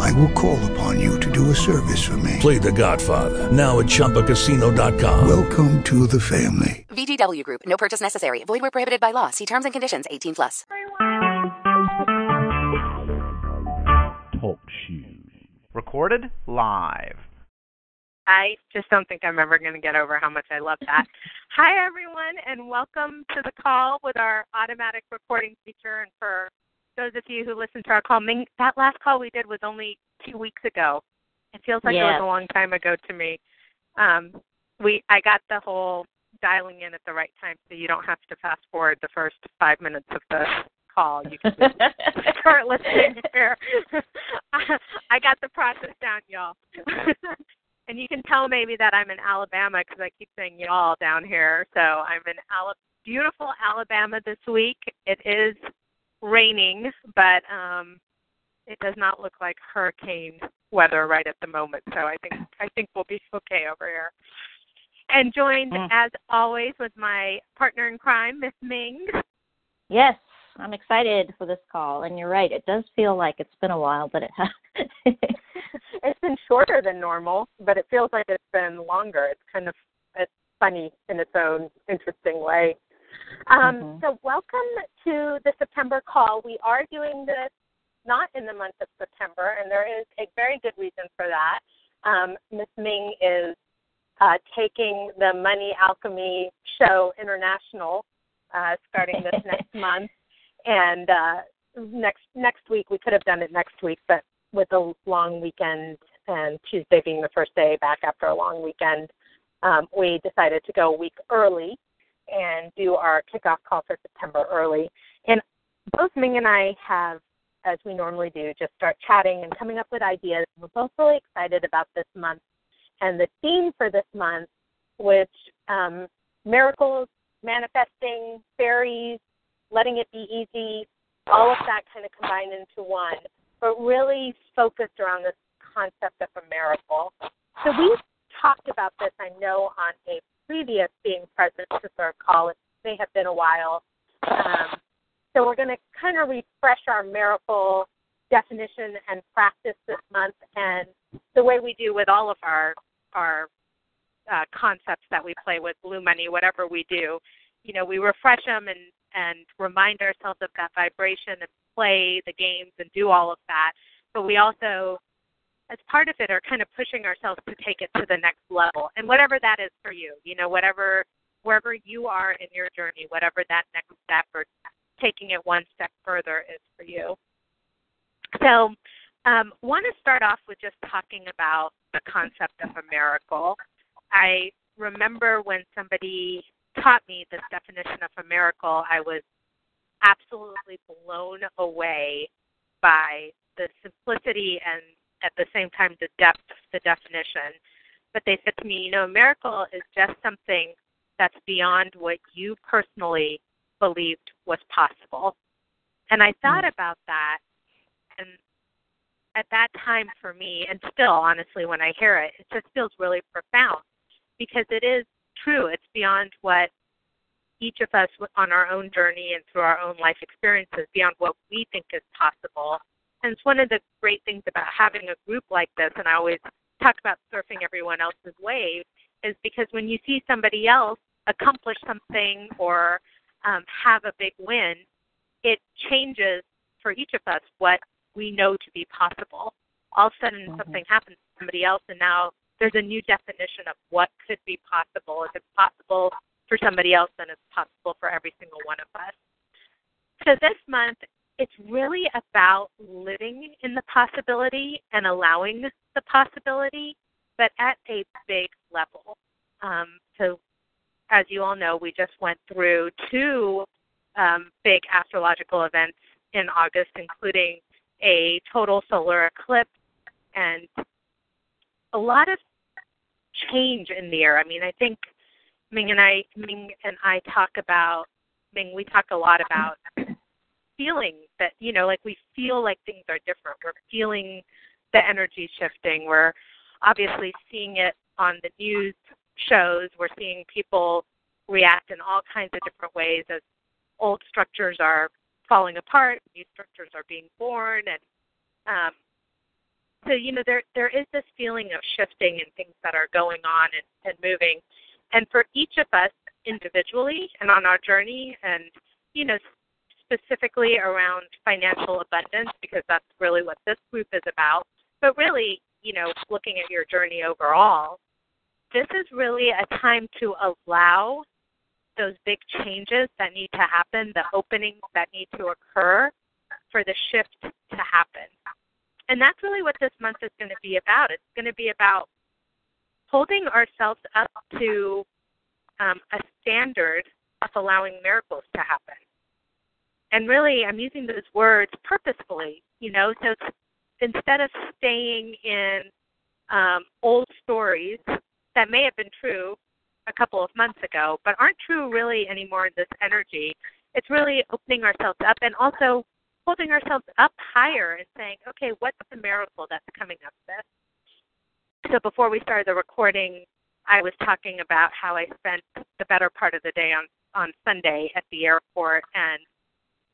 I will call upon you to do a service for me. Play The Godfather now at ChumbaCasino.com. Welcome to the family. VGW Group. No purchase necessary. Void where prohibited by law. See terms and conditions. 18 plus. Talk shoes. Recorded live. I just don't think I'm ever going to get over how much I love that. Hi, everyone, and welcome to the call with our automatic recording feature. And for those of you who listened to our call, Ming, that last call we did was only two weeks ago. It feels like Yes. it was a long time ago to me. Um, we I got the whole dialing in at the right time, so you don't have to fast forward the first five minutes of the call. You can just start listening here. I got the process down, y'all. and you can tell maybe that I'm in Alabama because I keep saying y'all down here. So I'm in Ala- beautiful Alabama this week. It is raining, but um it does not look like hurricane weather right at the moment. So I think I think we'll be okay over here. And joined Mm. as always with my partner in crime, Miss Ming. Yes, I'm excited for this call, and you're right. It does feel like it's been a while, but it has. it's been shorter than normal, but it feels like it's been longer. It's kind of it's funny in its own interesting way. Um, Mhm. So, welcome to the September call. We are doing this not in the month of September, and there is a very good reason for that. Um, Miss Ming is uh, taking the Money Alchemy Show International uh, starting this next month, and uh, next next week we could have done it next week, but with a long weekend and Tuesday being the first day back after a long weekend, um, we decided to go a week early and do our kickoff call for September early. And both Ming and I have, as we normally do, just start chatting and coming up with ideas. We're both really excited about this month and the theme for this month, which um, miracles, manifesting, fairies, letting it be easy, all of that kind of combined into one, but really focused around this concept of a miracle. So we talked about this, I know, on a previous being present to serve call. It may have been a while. Um, so we're going to kind of refresh our miracle definition and practice this month, and the way we do with all of our our uh, concepts that we play with, blue money, whatever we do, you know, we refresh them and and remind ourselves of that vibration and play the games and do all of that. But we also, as part of it, are kind of pushing ourselves to take it to the next level, and whatever that is for you, you know, whatever wherever you are in your journey, whatever that next step or taking it one step further is for you. So, um, want to start off with just talking about the concept of a miracle. I remember when somebody taught me this definition of a miracle, I was absolutely blown away by the simplicity and at the same time the depth of the definition. But they said to me, you know, a miracle is just something that's beyond what you personally believed was possible. And I thought mm. about that and at that time for me, and still honestly when I hear it, it just feels really profound because it is true. It's beyond what each of us on our own journey and through our own life experiences, beyond what we think is possible. And it's one of the great things about having a group like this, and I always talk about surfing everyone else's wave, is because when you see somebody else accomplish something or um, have a big win, it changes for each of us what we know to be possible. All of a sudden, Mhm. something happens to somebody else, and now there's a new definition of what could be possible. If it's possible for somebody else, then it's possible for every single one of us. So this month, it's really about living in the possibility and allowing the possibility, but at a big level. Um, so, as you all know, we just went through two um, big astrological events in August, including a total solar eclipse and a lot of change in the air. I mean, I think Ming and I Ming and I talk about Ming, we talk a lot about feeling that, you know, like we feel like things are different. We're feeling the energy shifting. We're obviously seeing it on the news shows. We're seeing people react in all kinds of different ways as old structures are falling apart, new structures are being born, and um, so you know there there is this feeling of shifting and things that are going on and, and moving, and for each of us individually and on our journey, and you know specifically around financial abundance because that's really what this group is about. But really, you know, looking at your journey overall, this is really a time to allow those big changes that need to happen, the openings that need to occur for the shift to happen. And that's really what this month is going to be about. It's going to be about holding ourselves up to um, a standard of allowing miracles to happen. And really, I'm using those words purposefully, you know, so instead of staying in um, old stories that may have been true a couple of months ago, but aren't true really anymore in this energy. It's really opening ourselves up and also holding ourselves up higher and saying, okay, what's the miracle that's coming up this? So before we started the recording, I was talking about how I spent the better part of the day on on Sunday at the airport, and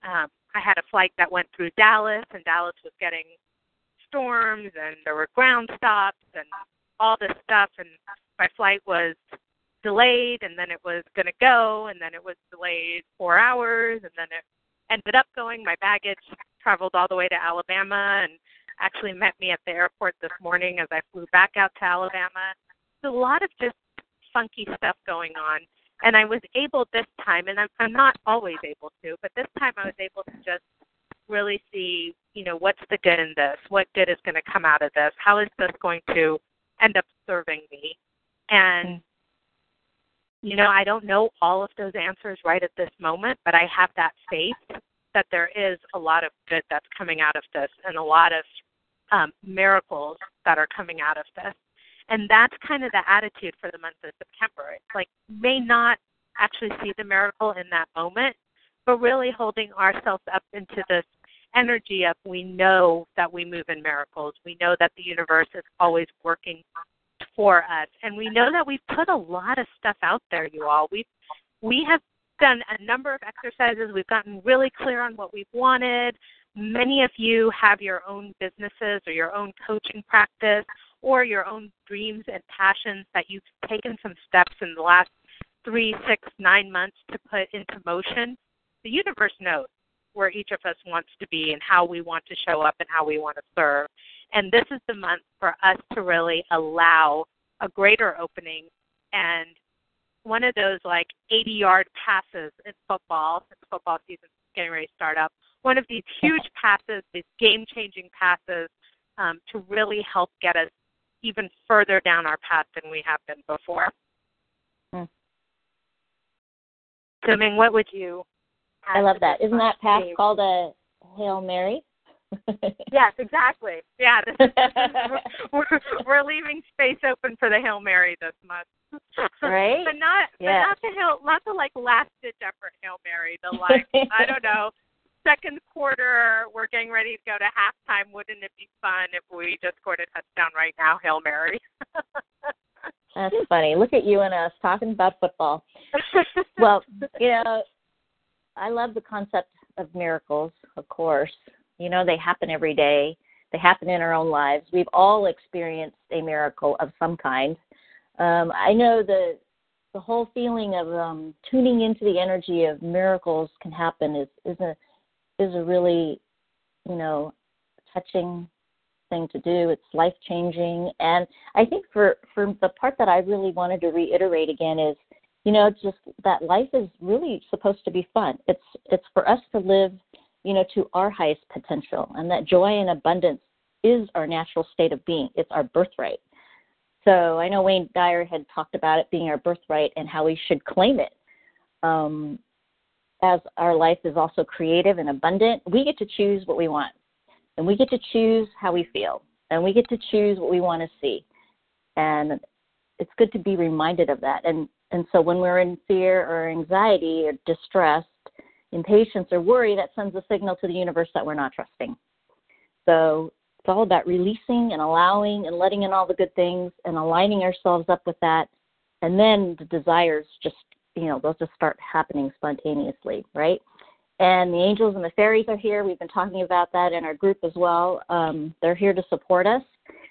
um, I had a flight that went through Dallas, and Dallas was getting storms, and there were ground stops, and all this stuff, and my flight was delayed and then it was going to go and then it was delayed four hours and then it ended up going. My baggage traveled all the way to alabama and actually met me at the airport this morning as i flew back out to alabama. There's a lot of just funky stuff going on and i was able this time and i'm i'm not always able to but this time i was able to just really see you know what's the good in this? What good is going to come out of this? How is this going to end up serving me? And you know, I don't know all of those answers right at this moment, but I have that faith that there is a lot of good that's coming out of this and a lot of um, miracles that are coming out of this. And that's kind of the attitude for the month of September. It's like may not actually see the miracle in that moment, but really holding ourselves up into this energy of we know that we move in miracles. We know that the universe is always working for us. And we know that we've put a lot of stuff out there, you all. We've we have done a number of exercises. We've gotten really clear on what we've wanted. Many of you have your own businesses or your own coaching practice or your own dreams and passions that you've taken some steps in the last three, six, nine months to put into motion. The universe knows where each of us wants to be and how we want to show up and how we want to serve. And this is the month for us to really allow a greater opening and one of those like 80 yard passes in football, since football season is getting ready to start up, one of these huge passes, these game changing passes um, to really help get us even further down our path than we have been before. Hmm. So, Ming, what would you? I love that. Isn't that pass called a Hail Mary? yes, exactly. Yeah, this, we're, we're leaving space open for the hail mary this month. Right. but not, yeah. but not the hail, not the like last ditch effort hail mary. The like, I don't know, second quarter, we're getting ready to go to halftime. Wouldn't it be fun if we just scored a touchdown right now, hail mary? That's funny. Look at you and us talking about football. well, you know, I love the concept of miracles, of course. You know, they happen every day. They happen in our own lives. We've all experienced a miracle of some kind. Um, I know the the whole feeling of um, tuning into the energy of miracles can happen is is a is a really you know touching thing to do. It's life changing, and I think for for the part that I really wanted to reiterate again is, you know, just that life is really supposed to be fun. It's it's for us to live you know, to our highest potential, and that joy and abundance is our natural state of being. It's our birthright. So I know Wayne Dyer had talked about it being our birthright and how we should claim it. Um, as our life is also creative and abundant, we get to choose what we want, and we get to choose how we feel, and we get to choose what we want to see. And it's good to be reminded of that. And And so when we're in fear or anxiety or distress, impatience or worry, that sends a signal to the universe that we're not trusting. So it's all about releasing and allowing and letting in all the good things and aligning ourselves up with that. And then the desires just, you know, they'll just start happening spontaneously, right? And the angels and the fairies are here. We've been talking about that in our group as well. Um, they're here to support us.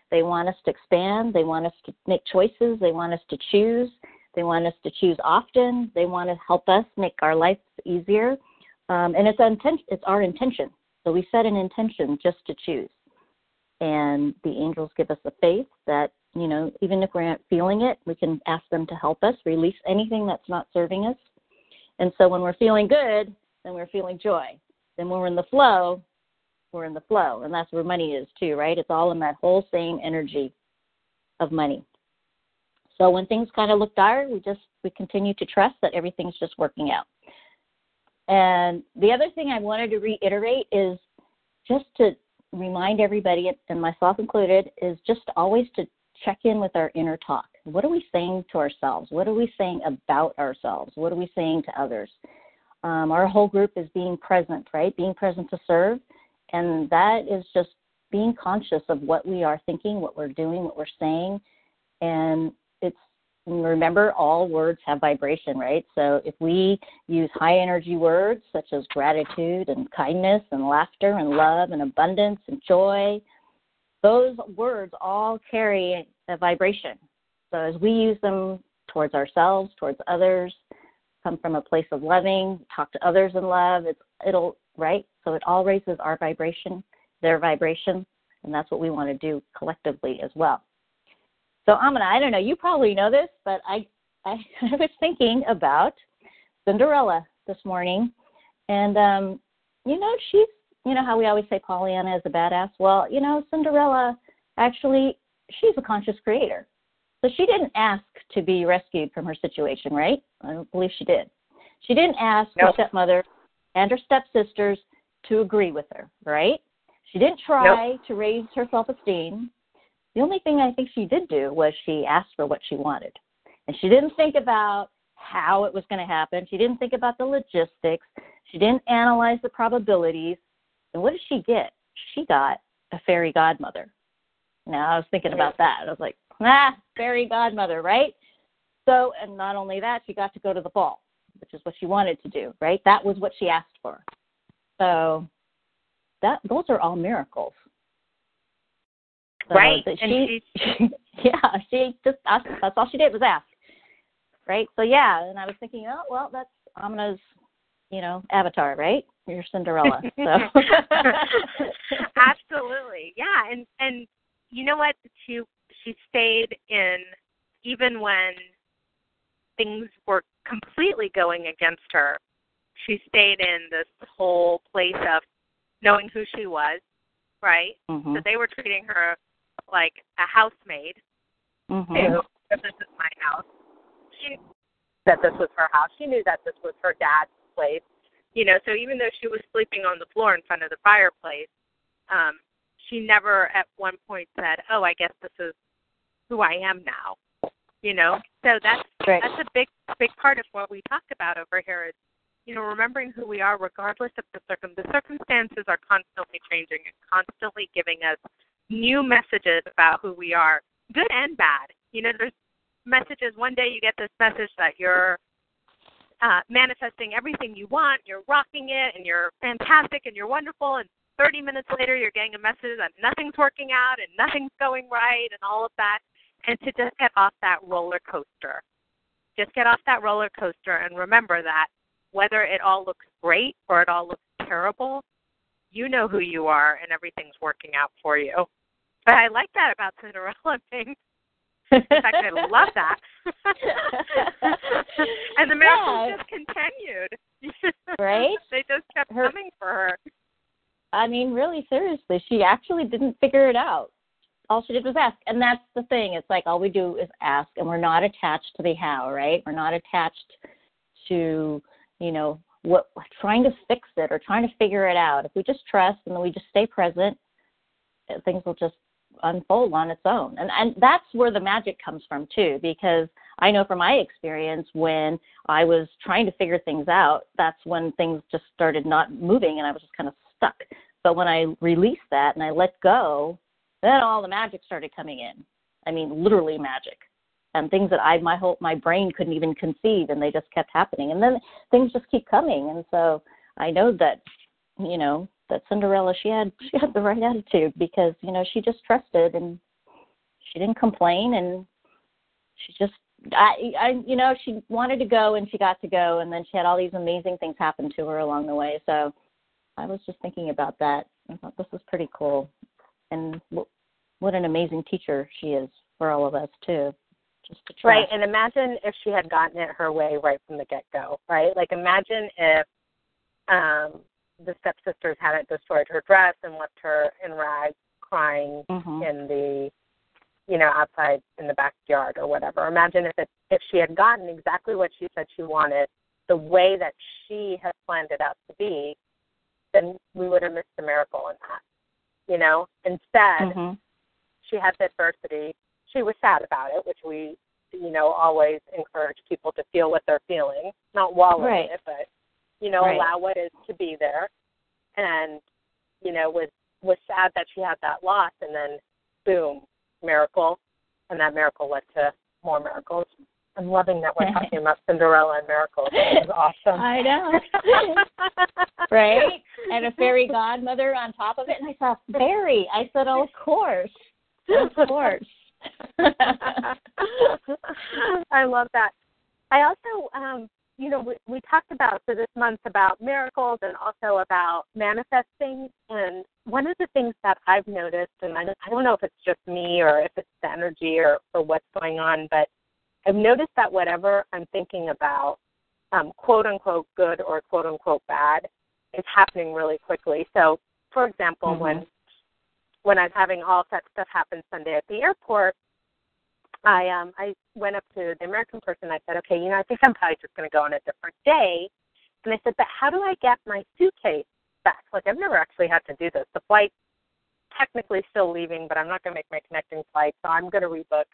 They want us to expand. They want us to make choices. They want us to choose. They want us to choose often. They want to help us make our life easier. Um, and it's, inten- it's our intention. So we set an intention just to choose. And the angels give us the faith that, you know, even if we're not feeling it, we can ask them to help us release anything that's not serving us. And so when we're feeling good, then we're feeling joy. Then when we're in the flow, we're in the flow. And that's where money is too, right? It's all in that whole same energy of money. So when things kind of look dire, we just we continue to trust that everything's just working out. And the other thing I wanted to reiterate is just to remind everybody, and myself included, is just always to check in with our inner talk. What are we saying to ourselves? What are we saying about ourselves? What are we saying to others? Um, our whole group is being present, right? Being present to serve. And that is just being conscious of what we are thinking, what we're doing, what we're saying. And it's remember all words have vibration, right? So if we use high energy words such as gratitude and kindness and laughter and love and abundance and joy, those words all carry a vibration. So as we use them towards ourselves, towards others, come from a place of loving, talk to others in love, it's, it'll, right? So it all raises our vibration, their vibration, and that's what we want to do collectively as well. So Amina, I don't know, you probably know this, but I, I, I was thinking about Cinderella this morning, and um, you know, she's, you know how we always say Pollyanna is a badass. Well, you know, Cinderella actually, she's a conscious creator. So she didn't ask to be rescued from her situation, right? I don't believe she did. She didn't ask nope. her stepmother and her stepsisters to agree with her, right? She didn't try nope. to raise her self esteem. The only thing I think she did do was she asked for what she wanted. And she didn't think about how it was going to happen. She didn't think about the logistics. She didn't analyze the probabilities. And what did she get? She got a fairy godmother. Now, I was thinking about that. I was like, ah, fairy godmother, right? So, and not only that, she got to go to the ball, which is what she wanted to do, right? That was what she asked for. So, that those are all miracles. So right. She, she, she, yeah, she just asked, that's all she did was ask. Right. So yeah, and I was thinking, oh well, that's Amina's, you know, avatar, right? You're Cinderella. So. Absolutely, yeah, and and you know what? She she stayed in even when things were completely going against her. She stayed in this whole place of knowing who she was, right? Mm-hmm. So they were treating her like a housemaid. Mm-hmm. This is my house. She that this was her house. She knew that this was her dad's place. You know, so even though she was sleeping on the floor in front of the fireplace, um, she never at one point said, "Oh, I guess this is who I am now." You know, so that's right. that's a big big part of what we talk about over here is, you know, remembering who we are regardless of the circum. The circumstances are constantly changing and constantly giving us new messages about who we are, good and bad. You know, there's messages. One day you get this message that you're uh, manifesting everything you want, you're rocking it, and you're fantastic, and you're wonderful. And 30 minutes later, you're getting a message that nothing's working out and nothing's going right, and all of that. And to just get off that roller coaster, just get off that roller coaster, and remember that whether it all looks great or it all looks terrible, you know who you are, and everything's working out for you. But I like that about Cinderella thing. In fact, I love that. and the miracles yeah. just continued. right? they just kept her, coming for her. I mean, really, seriously, she actually didn't figure it out. All she did was ask. And that's the thing. It's like all we do is ask, and we're not attached to the how, right? We're not attached to, you know, what trying to fix it or trying to figure it out. If we just trust and then we just stay present, things will just unfold on its own. And and that's where the magic comes from too, because I know from my experience when I was trying to figure things out, that's when things just started not moving and I was just kind of stuck. But when I released that and I let go, then all the magic started coming in. I mean, literally magic. And things that I my whole my brain couldn't even conceive and they just kept happening. And then things just keep coming. And so I know that, you know, that Cinderella she had she had the right attitude because, you know, she just trusted and she didn't complain and she just I, I, you know, she wanted to go and she got to go, and then she had all these amazing things happen to her along the way. So, I was just thinking about that. I thought this was pretty cool, and w- what an amazing teacher she is for all of us too. Just to trust. Right, and imagine if she had gotten it her way right from the get go, right? Like imagine if um the stepsisters hadn't destroyed her dress and left her in rags crying Mhm. in the you know, outside in the backyard or whatever. Imagine if it if she had gotten exactly what she said she wanted, the way that she had planned it out to be, then we would have missed the miracle in that. You know? Instead, Mhm. she had the adversity. She was sad about it, which we, you know, always encourage people to feel what they're feeling, not wallow Right. in it, but you know, Right. allow what is to be there. And you know, was was sad that she had that loss, and then boom, miracle, and that miracle led to more miracles. I'm loving that we're talking about Cinderella and miracles. This is awesome. I know. right? And a fairy godmother on top of it. And I thought, fairy. I said, oh, of course. Of course. I love that. I also, um, you know, we, we talked about for this month about miracles and also about manifesting. And one of the things that I've noticed, and I don't, I don't know if it's just me or if it's the energy or, or what's going on, but I've noticed that whatever I'm thinking about, um, quote unquote good or quote unquote bad, is happening really quickly. So, for example, Mhm. when when I was having all that stuff happen Sunday at the airport, I um I went up to the American person. I said, okay, you know, I think I'm probably just going to go on a different day. And I said, but how do I get my suitcase back? Like I've never actually had to do this. The flight technically still leaving, but I'm not going to make my connecting flight, so I'm going to rebook.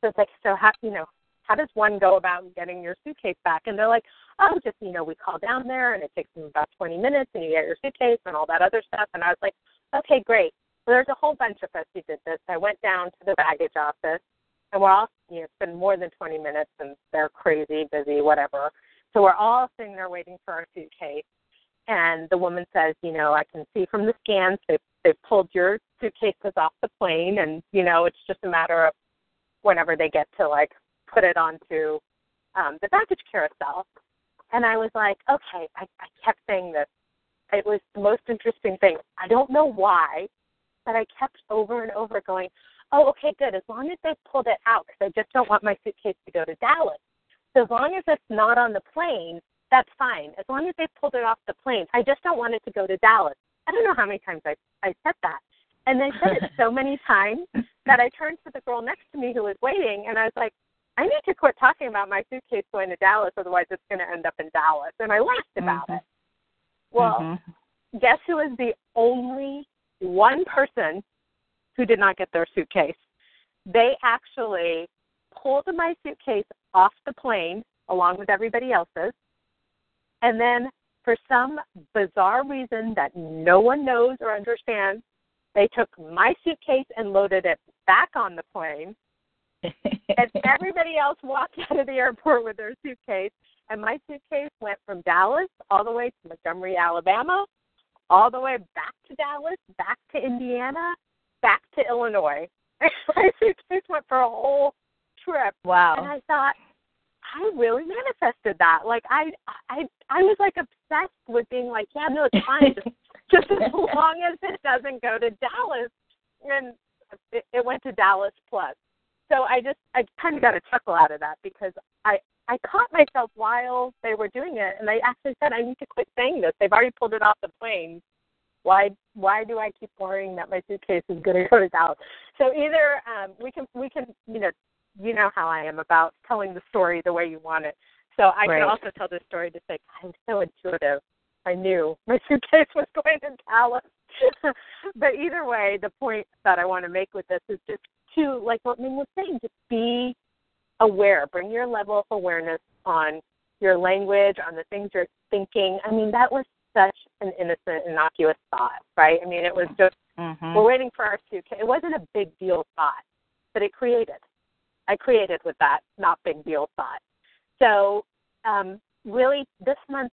So it's like, so how you know, how does one go about getting your suitcase back? And they're like, oh, just you know, we call down there and it takes them about 20 minutes, and you get your suitcase and all that other stuff. And I was like, okay, great. So there's a whole bunch of us who did this. I went down to the baggage office, and we're all, you know, it's been more than 20 minutes, and they're crazy, busy, whatever. So we're all sitting there waiting for our suitcase. And the woman says, you know, I can see from the scans they've, they've pulled your suitcases off the plane, and, you know, it's just a matter of whenever they get to, like, put it onto um, the baggage carousel. And I was like, okay, I, I kept saying this. It was the most interesting thing. I don't know why, but I kept over and over going, oh, okay, good. As long as they pulled it out, because I just don't want my suitcase to go to Dallas. So as long as it's not on the plane, that's fine. As long as they pulled it off the plane, I just don't want it to go to Dallas. I don't know how many times I I said that, and I said it so many times that I turned to the girl next to me who was waiting, and I was like, I need to quit talking about my suitcase going to Dallas, otherwise it's going to end up in Dallas. And I laughed about Mhm. it. Well, Mhm. guess who is the only one person who did not get their suitcase? They actually pulled my suitcase off the plane along with everybody else's. And then, for some bizarre reason that no one knows or understands, they took my suitcase and loaded it back on the plane. And everybody else walked out of the airport with their suitcase. And my suitcase went from Dallas all the way to Montgomery, Alabama, all the way back to Dallas, back to Indiana, back to Illinois. my suitcase went for a whole trip. Wow. And. I thought, I really manifested that. Like I I I was like obsessed with being like, yeah, no, it's fine. just, just as long as it doesn't go to Dallas. And it, it went to Dallas plus. So I just I kind of got a chuckle out of that because I I caught myself while they were doing it, and I actually said I need to quit saying this. They've already pulled it off the plane. Why why do I keep worrying that my suitcase is going to go to Dallas? So either um, we can we can you know you know how I am about telling the story the way you want it. So I Right. can also tell this story to say I'm so intuitive. I knew my suitcase was going to Dallas. but either way, the point that I want to make with this is just to, like what Ming was saying, just be aware. Bring your level of awareness on your language, on the things you're thinking. I mean, that was such an innocent, innocuous thought, right? I mean, it was just Mm-hmm. we're waiting for our suitcase. It wasn't a big deal thought, but it created. I created with that not big deal thought. So, um, really, this month,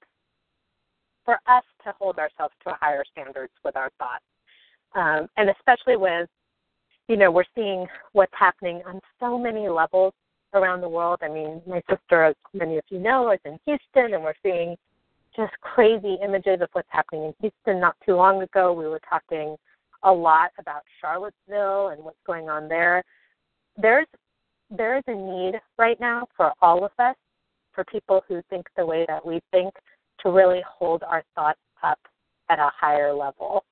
for us to hold ourselves to a higher standards with our thoughts, um, and especially with, you know, we're seeing what's happening on so many levels around the world. I mean, my sister, as many of you know, is in Houston, and we're seeing just crazy images of what's happening in Houston. Not too long ago, we were talking a lot about Charlottesville and what's going on there. There's there is a need right now for all of us, for people who think the way that we think, to really hold our thoughts up at a higher level,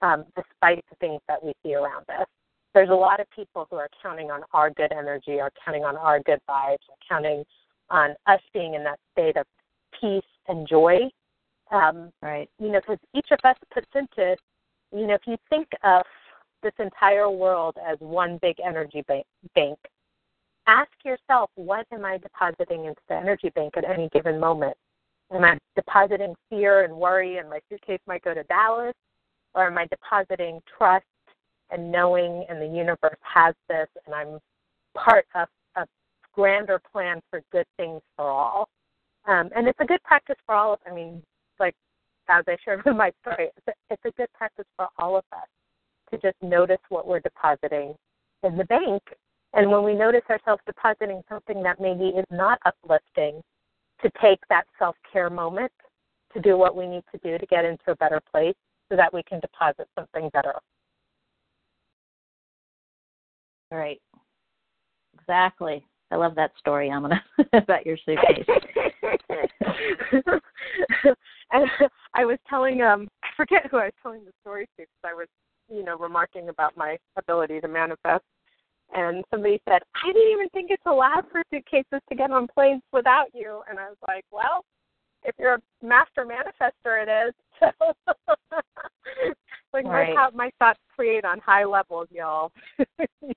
um, despite the things that we see around us. There's a lot of people who are counting on our good energy, are counting on our good vibes, are counting on us being in that state of peace and joy. Um, Right. you know, because each of us puts into, you know, if you think of this entire world as one big energy bank, bank, ask yourself, what am I depositing into the energy bank at any given moment? Am I depositing fear and worry, and my suitcase might go to Dallas, or am I depositing trust and knowing, and the universe has this, and I'm part of a grander plan for good things for all? Um, and it's a good practice for all of. I mean, like as I shared with my story, it's a, it's a good practice for all of us to just notice what we're depositing in the bank. And when we notice ourselves depositing something that maybe is not uplifting, to take that self care moment to do what we need to do to get into a better place so that we can deposit something better. Right. Exactly. I love that story, Amina, about your suitcase. and I was telling um I forget who I was telling the story to because I was you know remarking about my ability to manifest, and somebody said I didn't even think it's allowed for suitcases to get on planes without you, and I was like, well, if you're a master manifester, it is. So like Right. my my thoughts create on high levels, y'all.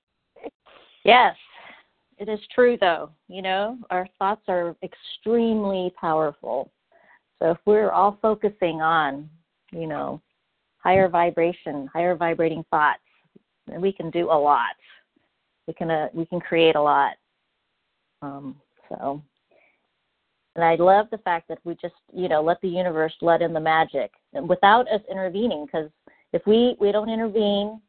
Yes, it is true, though. You know, our thoughts are extremely powerful. So if we're all focusing on, you know, higher vibration, higher vibrating thoughts, then we can do a lot. We can uh, we can create a lot. Um, so, and I love the fact that we just, you know, let the universe let in the magic without us intervening. Because if we we don't intervene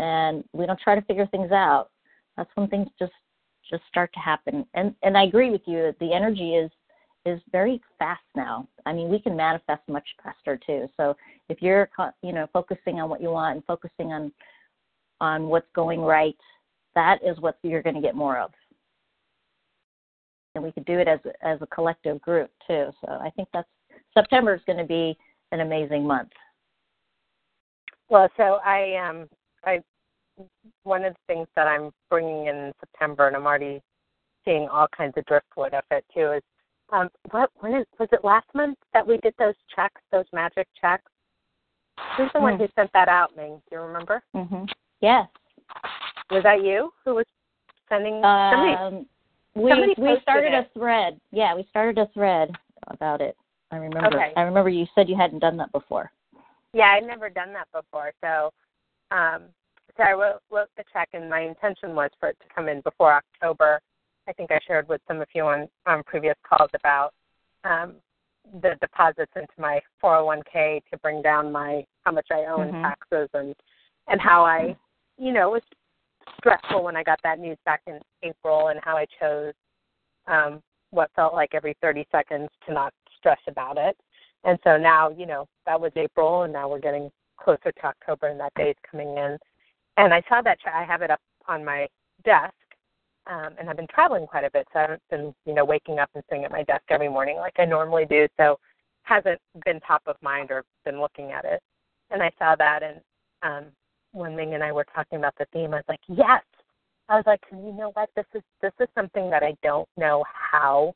and we don't try to figure things out, that's when things just just start to happen. And and I agree with you that the energy is is very fast now. I mean, we can manifest much faster too. So if you're you know focusing on what you want and focusing on on what's going right, that is what you're going to get more of. And we could do it as as a collective group too. So I think that's September is going to be an amazing month. Well, so I um I one of the things that I'm bringing in September, and I'm already seeing all kinds of driftwood of it too, is um what when is was it last month that we did those checks, those magic checks? Who's the one Hmm. who sent that out, Ming? Do you remember? hmm Yes. Was that you who was sending somebody? Um, we somebody we started it. a thread. Yeah, we started a thread about it. I remember. Okay. I remember you said you hadn't done that before. Yeah, I'd never done that before. So, um, so I wrote, wrote the check, and my intention was for it to come in before October. I think I shared with some of you on on previous calls about um, the deposits into my 401k to bring down my how much I owe in Mhm. taxes and and how I, you know, it was stressful when I got that news back in April, and how I chose um, what felt like every 30 seconds to not stress about it. And so now, you know, that was April, and now we're getting closer to October, and that day is coming in. And I saw that. I have it up on my desk, um, and I've been traveling quite a bit, so I haven't been, you know, waking up and sitting at my desk every morning like I normally do. So hasn't been top of mind or been looking at it. And I saw that, and um, when Ming and I were talking about the theme, I was like, yes. I was like, you know what? This is this is something that I don't know how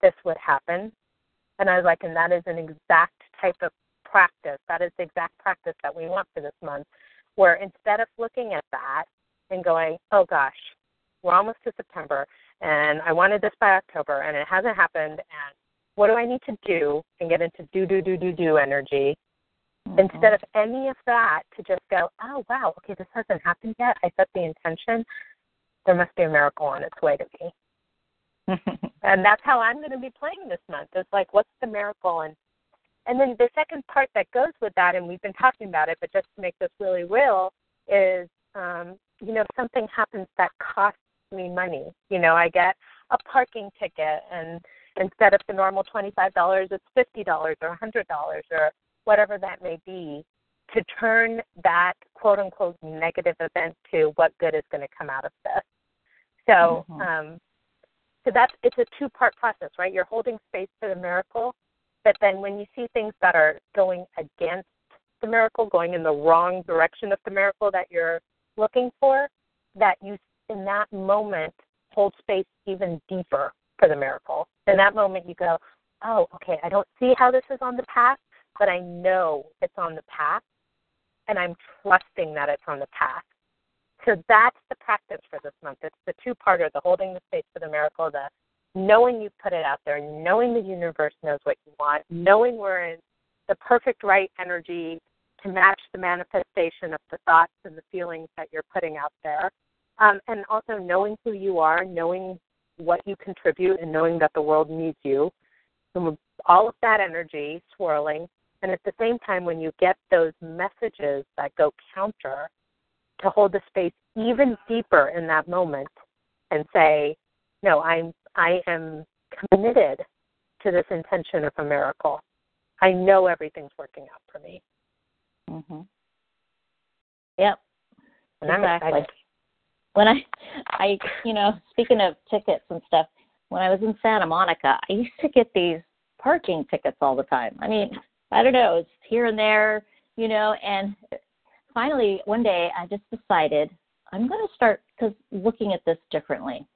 this would happen. And I was like, and that is an exact type of practice. That is the exact practice that we want for this month, where instead of looking at that and going, oh gosh, we're almost to September and I wanted this by October and it hasn't happened and what do I need to do and get into do do do do do energy mm-hmm. instead of any of that to just go, oh wow, okay, this hasn't happened yet. I set the intention. There must be a miracle on its way to me. and that's how I'm going to be playing this month. It's like, what's the miracle? And and then the second part that goes with that, and we've been talking about it, but just to make this really real, is um, you know, if something happens that costs me money. You know, I get a parking ticket, and instead of the normal twenty-five dollars, it's fifty dollars or a hundred dollars or whatever that may be. To turn that quote unquote negative event to what good is going to come out of this. So, mm-hmm. um, so that's it's a two-part process, right? You're holding space for the miracle, but then when you see things that are going against the miracle, going in the wrong direction of the miracle that you're looking for, that you in that moment hold space even deeper for the miracle. In that moment, you go, oh, okay, I don't see how this is on the path, but I know it's on the path, and I'm trusting that it's on the path. So that's the practice for this month. It's the two parter the holding the space for the miracle, the knowing you put it out there, knowing the universe knows what you want, knowing we're in the perfect right energy to match the manifestation of the thoughts and the feelings that you're putting out there. Um, and also knowing who you are, knowing what you contribute, and knowing that the world needs you. And all of that energy swirling. And at the same time, when you get those messages that go counter, to hold the space even deeper in that moment and say, no, I'm I am committed to this intention of a miracle. I know everything's working out for me. Mhm. Yep. And exactly. When I I you know, speaking of tickets and stuff, when I was in Santa Monica, I used to get these parking tickets all the time. I mean, I don't know, it's here and there, you know, and finally one day I just decided I'm going to start cuz looking at this differently.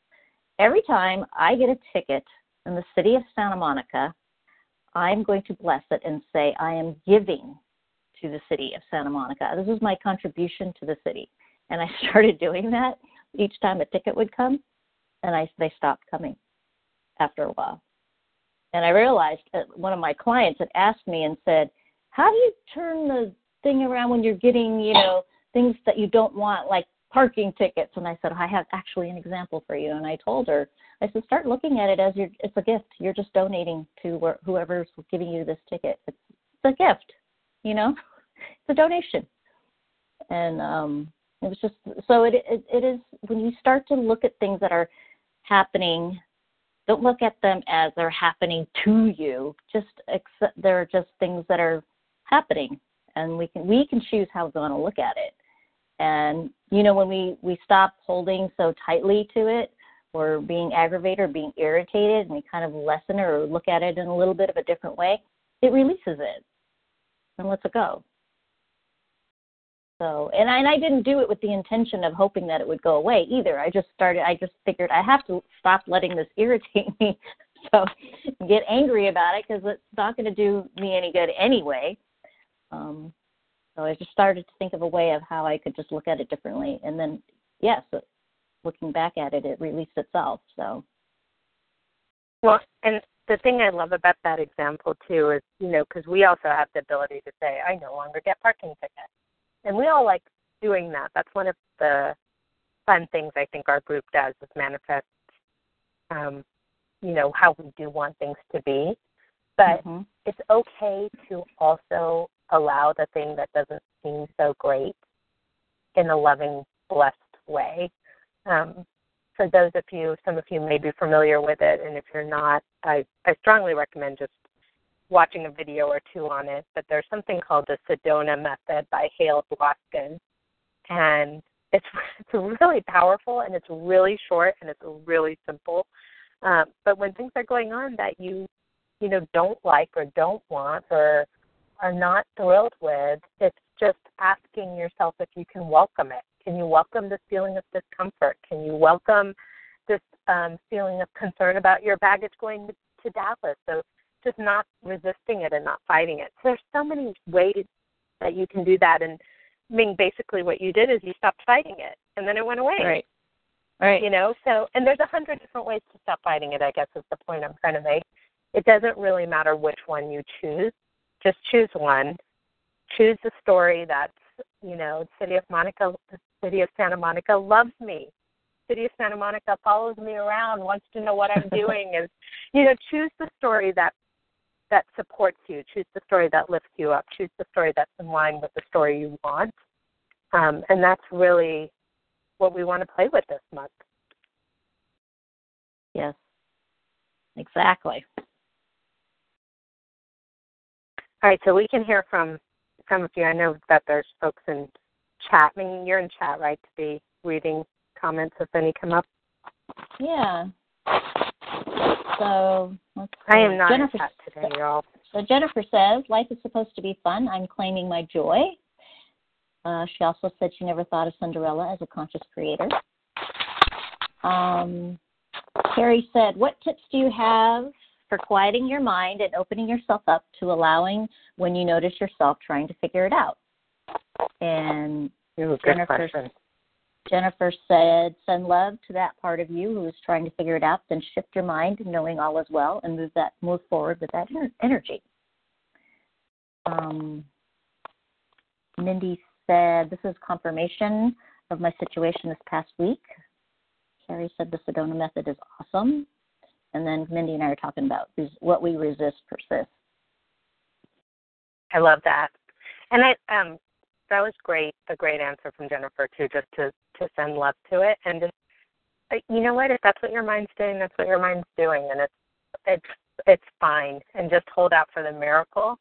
Every time I get a ticket in the city of Santa Monica, I'm going to bless it and say I am giving to the city of Santa Monica. This is my contribution to the city. And I started doing that each time a ticket would come, and I they stopped coming after a while. And I realized that one of my clients had asked me and said, "How do you turn the thing around when you're getting, you know, things that you don't want, like parking tickets?" And I said, "I have actually an example for you." And I told her, I said, "Start looking at it as your it's a gift. You're just donating to where, whoever's giving you this ticket. It's, it's a gift, you know." it's a donation. And um, it was just so it, it it is when you start to look at things that are happening. Don't look at them as they're happening to you. Just accept they're just things that are happening, and we can we can choose how we're going to look at it. And you know when we we stop holding so tightly to it, or being aggravated or being irritated, and we kind of lessen or look at it in a little bit of a different way, it releases it and lets it go. So, and I, and I didn't do it with the intention of hoping that it would go away either. I just started, I just figured I have to stop letting this irritate me. So, get angry about it because it's not going to do me any good anyway. Um, so I just started to think of a way of how I could just look at it differently. And then, yes, looking back at it, it released itself. So, well, and the thing I love about that example too is, you know, because we also have the ability to say, I no longer get parking tickets and we all like doing that. That's one of the fun things I think our group does is manifest, um, you know, how we do want things to be. But mm-hmm. it's okay to also allow the thing that doesn't seem so great in a loving, blessed way. Um, for those of you, some of you may be familiar with it, and if you're not, I, I strongly recommend just watching a video or two on it, but there's something called the Sedona method by Hale Dwoskin, and it's it's really powerful and it's really short and it's really simple. Um, but when things are going on that you you know don't like or don't want or are not thrilled with, it's just asking yourself if you can welcome it. Can you welcome this feeling of discomfort? Can you welcome this um, feeling of concern about your baggage going to, to Dallas? So just not resisting it and not fighting it. So there's so many ways that you can do that. And I mean, basically, what you did is you stopped fighting it, and then it went away. Right. Right. You know, so and there's a hundred different ways to stop fighting it. I guess is the point I'm trying to make. It doesn't really matter which one you choose. Just choose one. Choose the story that's you know, City of Monica, the City of Santa Monica loves me. City of Santa Monica follows me around, wants to know what I'm doing, and you know, choose the story that that supports you. Choose the story that lifts you up. Choose the story that's in line with the story you want. Um, and that's really what we want to play with this month. Yes, exactly. All right, so we can hear from some of you. I know that there's folks in chat. I mean, you're in chat, right, to be reading comments if any come up? Yeah. So let's I am not Jennifer, in chat today, y'all. So Jennifer says, life is supposed to be fun. I'm claiming my joy. Uh, she also said she never thought of Cinderella as a conscious creator. Um, Carrie said, what tips do you have for quieting your mind and opening yourself up to allowing when you notice yourself trying to figure it out? And Ooh, Jennifer, Jennifer said, send love to that part of you who is trying to figure it out, then shift your mind, knowing all is well, and move that move forward with that energy. Um, Mindy said, this is confirmation of my situation this past week. Carrie said the Sedona method is awesome. And then Mindy and I are talking about is what we resist persists. I love that. And I um that was great, a great answer from Jennifer too, just to to send love to it and just uh, you know what, if that's what your mind's doing, that's what your mind's doing and it's it's it's fine. And just hold out for the miracle.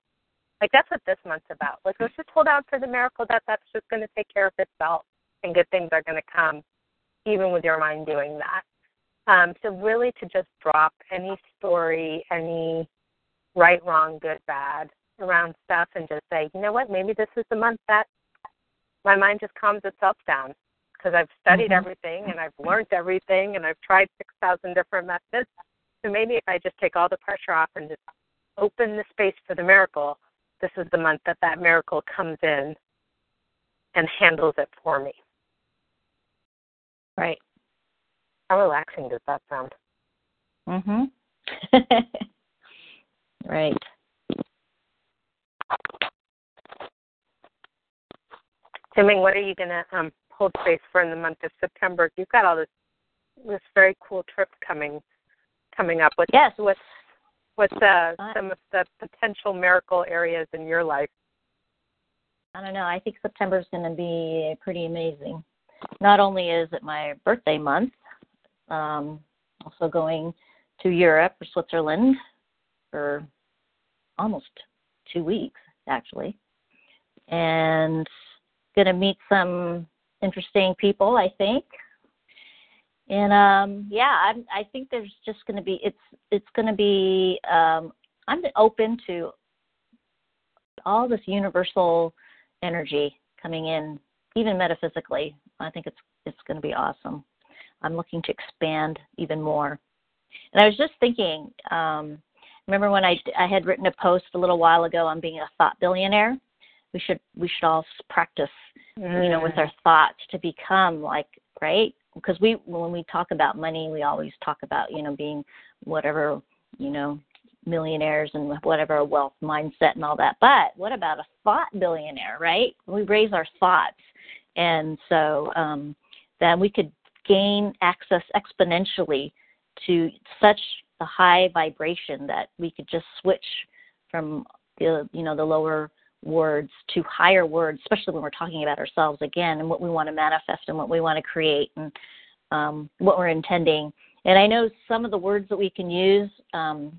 Like that's what this month's about. Like let's just hold out for the miracle that that's just gonna take care of itself and good things are gonna come even with your mind doing that. Um, so really to just drop any story, any right, wrong, good, bad around stuff and just say, you know what, maybe this is the month that my mind just calms itself down because I've studied mm-hmm. everything and I've learned everything and I've tried 6,000 different methods. So maybe if I just take all the pressure off and just open the space for the miracle, this is the month that that miracle comes in and handles it for me. Right. How relaxing does that sound? Mhm. right. Jimming, what are you gonna um, hold space for in the month of September? You've got all this this very cool trip coming coming up. What's yes. what's what's uh, some of the potential miracle areas in your life? I don't know. I think September is going to be pretty amazing. Not only is it my birthday month, um, also going to Europe or Switzerland for almost two weeks, actually, and going to meet some interesting people, I think. And um, yeah, I'm, I think there's just going to be it's it's going to be um, I'm open to all this universal energy coming in, even metaphysically. I think it's it's going to be awesome. I'm looking to expand even more. And I was just thinking, um, remember when I, I had written a post a little while ago on being a thought billionaire? We should we should all practice, mm. you know, with our mm. thoughts to become like right because we when we talk about money, we always talk about you know being whatever you know millionaires and whatever wealth mindset and all that. But what about a thought billionaire, right? We raise our thoughts, and so um, then we could gain access exponentially to such a high vibration that we could just switch from the you know the lower words to higher words, especially when we're talking about ourselves again and what we want to manifest and what we want to create and um, what we're intending. And I know some of the words that we can use um,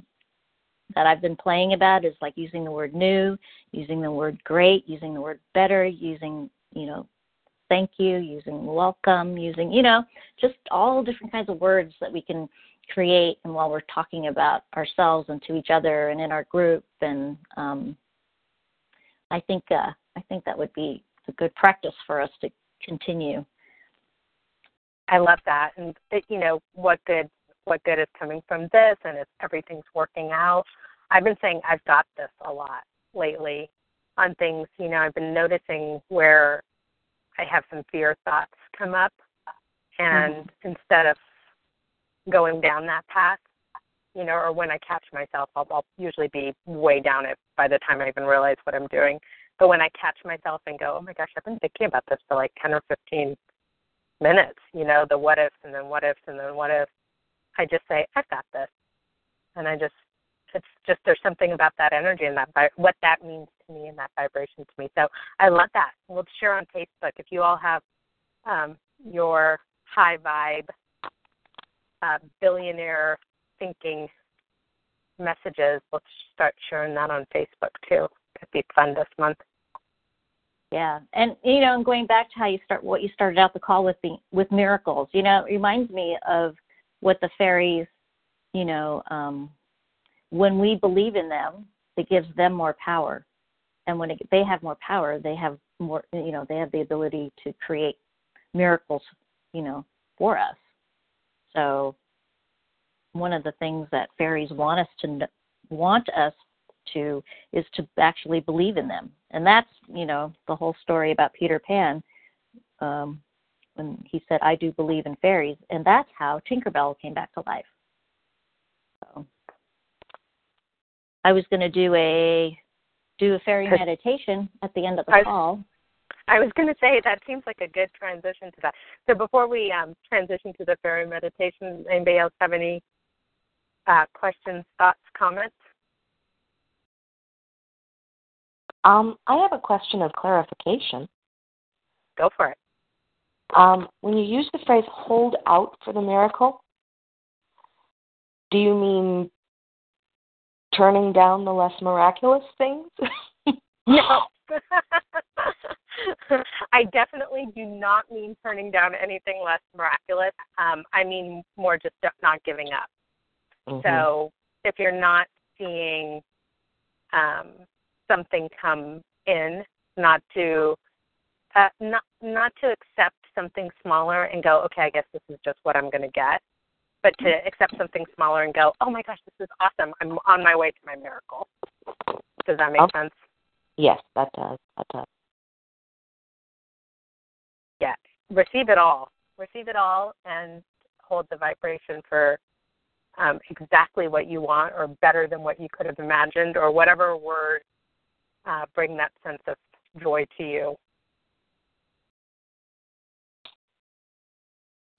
that I've been playing about is like using the word new, using the word great, using the word better, using you know thank you, using welcome, using, you know, just all different kinds of words that we can create and while we're talking about ourselves and to each other and in our group and um, I think uh, I think that would be a good practice for us to continue. I love that, and it, you know what good what good is coming from this, and if everything's working out. I've been saying I've got this a lot lately on things. You know, I've been noticing where I have some fear thoughts come up, and mm-hmm. instead of going down that path, you know, or when I catch myself, I'll, I'll usually be way down it by the time I even realize what I'm doing. But when I catch myself and go, oh my gosh, I've been thinking about this for like 10 or 15 minutes, you know, the what ifs and then what ifs and then what ifs, I just say, I've got this. And I just, it's just, there's something about that energy and that, what that means to me and that vibration to me. So I love that. We'll share on Facebook if you all have um, your high vibe uh, billionaire thinking messages. Let's start sharing that on Facebook too. It'd be fun this month. Yeah, and you know, and going back to how you start, what you started out the call with the with miracles. You know, it reminds me of what the fairies, you know, um, when we believe in them, it gives them more power, and when it, they have more power, they have more. You know, they have the ability to create miracles. You know, for us. So one of the things that fairies want us to want us to is to actually believe in them and that's you know the whole story about peter pan um when he said i do believe in fairies and that's how tinkerbell came back to life so i was going to do a do a fairy meditation at the end of the I, call I was going to say that seems like a good transition to that. So before we um, transition to the fairy meditation, anybody else have any uh, questions, thoughts, comments? Um, I have a question of clarification. Go for it. Um, when you use the phrase hold out for the miracle, do you mean turning down the less miraculous things? no. I definitely do not mean turning down anything less miraculous. Um, I mean more just not giving up. Mm-hmm. So if you're not seeing um, something come in, not to uh, not not to accept something smaller and go, okay, I guess this is just what I'm going to get, but to accept something smaller and go, oh my gosh, this is awesome. I'm on my way to my miracle. Does that make oh. sense? Yes, that does. That does. Yeah, receive it all. Receive it all and hold the vibration for um, exactly what you want or better than what you could have imagined or whatever word uh, bring that sense of joy to you.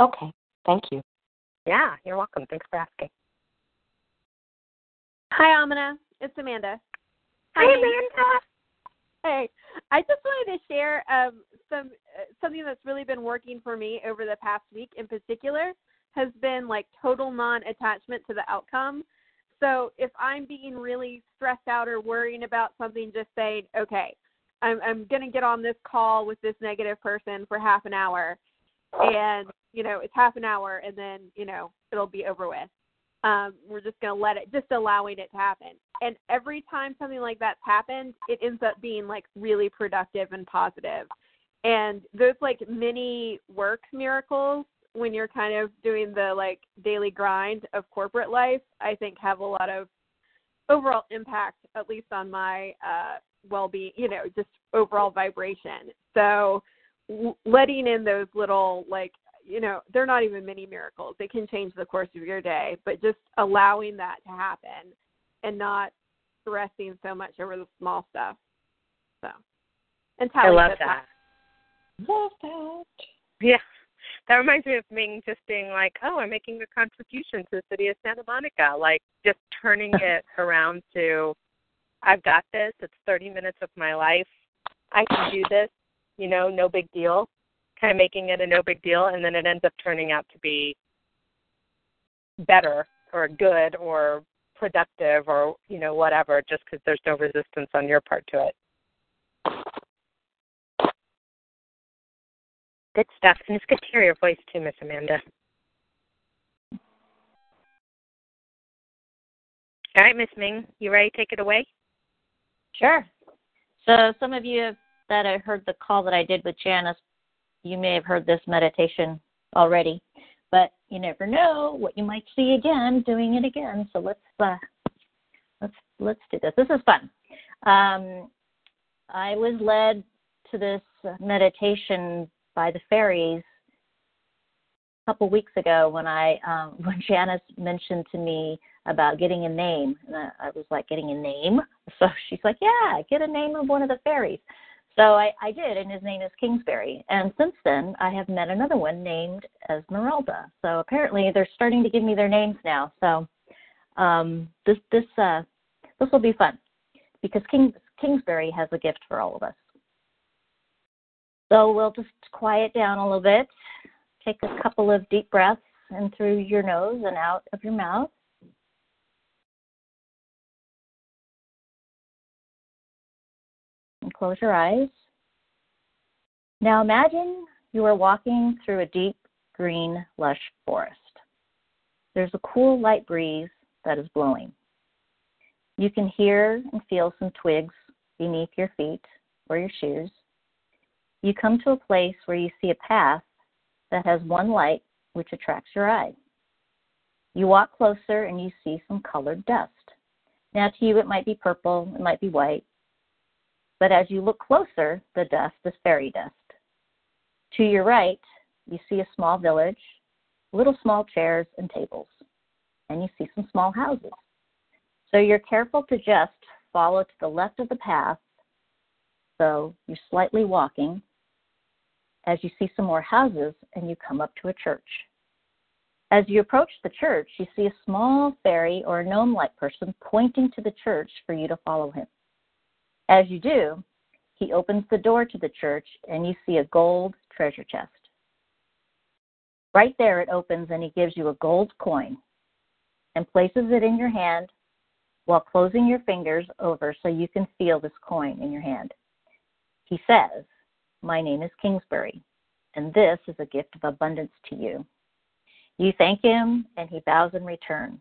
Okay, thank you. Yeah, you're welcome. Thanks for asking. Hi, Amina. It's Amanda. Hi, Amanda. Hey, I just wanted to share um, some uh, something that's really been working for me over the past week in particular has been like total non-attachment to the outcome. So if I'm being really stressed out or worrying about something, just saying, okay, I'm I'm gonna get on this call with this negative person for half an hour, and you know it's half an hour, and then you know it'll be over with. Um, we're just gonna let it, just allowing it to happen. And every time something like that's happened, it ends up being like really productive and positive. And those like mini work miracles when you're kind of doing the like daily grind of corporate life, I think have a lot of overall impact, at least on my uh, well-being. You know, just overall vibration. So letting in those little like you know they're not even mini miracles they can change the course of your day but just allowing that to happen and not stressing so much over the small stuff so and I love that. Love that. Yeah, that reminds me of Ming just being like, "Oh, I'm making a contribution to the city of Santa Monica." Like just turning it around to, "I've got this. It's 30 minutes of my life. I can do this. You know, no big deal." Kind of making it a no big deal, and then it ends up turning out to be better or good or productive or you know whatever, just because there's no resistance on your part to it. Good stuff. And it's good to hear your voice too, Miss Amanda. All right, Miss Ming, you ready to take it away? Sure. So some of you have, that I heard the call that I did with Janice, you may have heard this meditation already, but you never know what you might see again doing it again. So let's uh, let's let's do this. This is fun. Um, I was led to this meditation by the fairies a couple weeks ago when I um, when Janice mentioned to me about getting a name, and I, I was like, "Getting a name?" So she's like, "Yeah, get a name of one of the fairies." So I, I did, and his name is Kingsbury. And since then, I have met another one named Esmeralda. So apparently, they're starting to give me their names now. So um, this this uh, this will be fun because King, Kingsbury has a gift for all of us. So we'll just quiet down a little bit, take a couple of deep breaths in through your nose and out of your mouth. Close your eyes. Now imagine you are walking through a deep green, lush forest. There's a cool, light breeze that is blowing. You can hear and feel some twigs beneath your feet or your shoes. You come to a place where you see a path that has one light which attracts your eye. You walk closer and you see some colored dust. Now, to you, it might be purple, it might be white, but as you look closer, the dust is fairy dust. To your right, you see a small village, little small chairs and tables, and you see some small houses. So you're careful to just follow to the left of the path. So you're slightly walking as you see some more houses and you come up to a church. As you approach the church, you see a small fairy or gnome like person pointing to the church for you to follow him. As you do, he opens the door to the church and you see a gold treasure chest. Right there it opens and he gives you a gold coin and places it in your hand while closing your fingers over so you can feel this coin in your hand. He says, My name is Kingsbury, and this is a gift of abundance to you. You thank him, and he bows in return.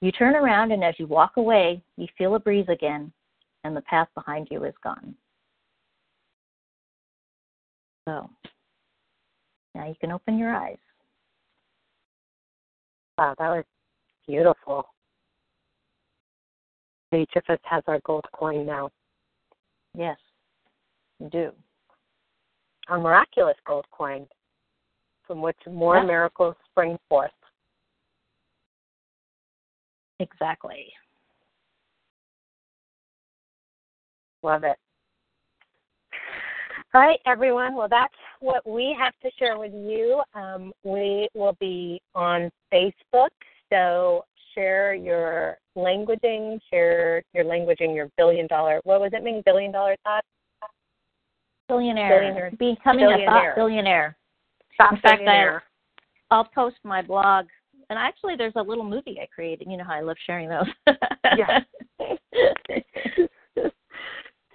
You turn around, and as you walk away, you feel a breeze again, and the path behind you is gone. So, now you can open your eyes. Wow, that was beautiful. Each of us has our gold coin now. Yes, you do. Our miraculous gold coin from which more Yes. miracles spring forth. Exactly. Love it. All right, everyone. Well, that's what we have to share with you. Um, we will be on Facebook, so share your languaging, share your languaging, your billion dollar. What was it Ming? Billion dollar thought. Billionaire. Billionaire. Becoming a Billionaire. thought billionaire. Stop In fact, I, I'll post my blog. And actually, there's a little movie I created. You know how I love sharing those. Yeah.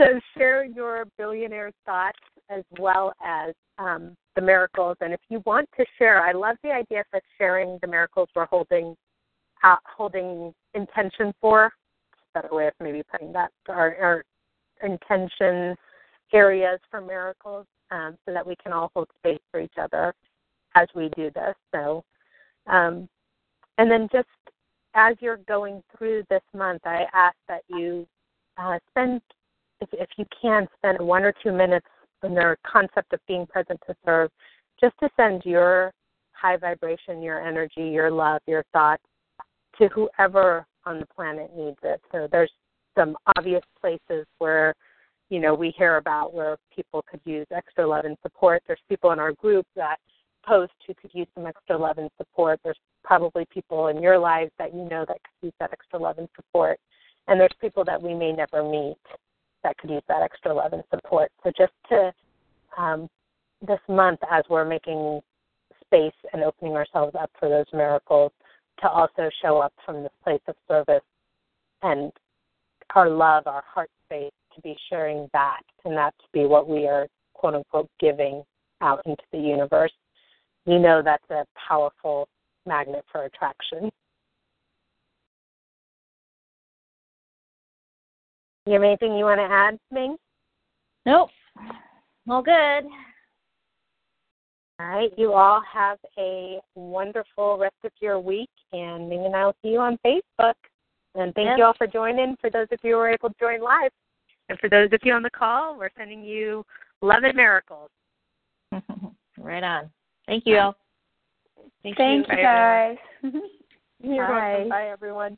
so share your billionaire thoughts as well as um, the miracles. And if you want to share, I love the idea of sharing the miracles we're holding uh, holding intention for. Better way of maybe putting that. Our, our intentions areas for miracles, um, so that we can all hold space for each other as we do this. So, um, and then just as you're going through this month, I ask that you uh, spend, if, if you can, spend one or two minutes in the concept of being present to serve, just to send your high vibration, your energy, your love, your thoughts to whoever on the planet needs it. So there's some obvious places where, you know, we hear about where people could use extra love and support. There's people in our group that post who could use some extra love and support. There's probably people in your lives that you know that could use that extra love and support. And there's people that we may never meet that could use that extra love and support. So just to um, this month, as we're making space and opening ourselves up for those miracles, to also show up from this place of service and our love, our heart space to be sharing that, and that to be what we are quote unquote giving out into the universe. You know that's a powerful magnet for attraction. You have anything you want to add, Ming? nope. All good. All right. You all have a wonderful rest of your week, and Ming and I will see you on Facebook. And thank Yeah. you all for joining. For those of you who were able to join live, and for those of you on the call, we're sending you love and miracles. right on. Thank you all. Thank, Thank you, you guys. You're Bye. welcome. Bye, everyone.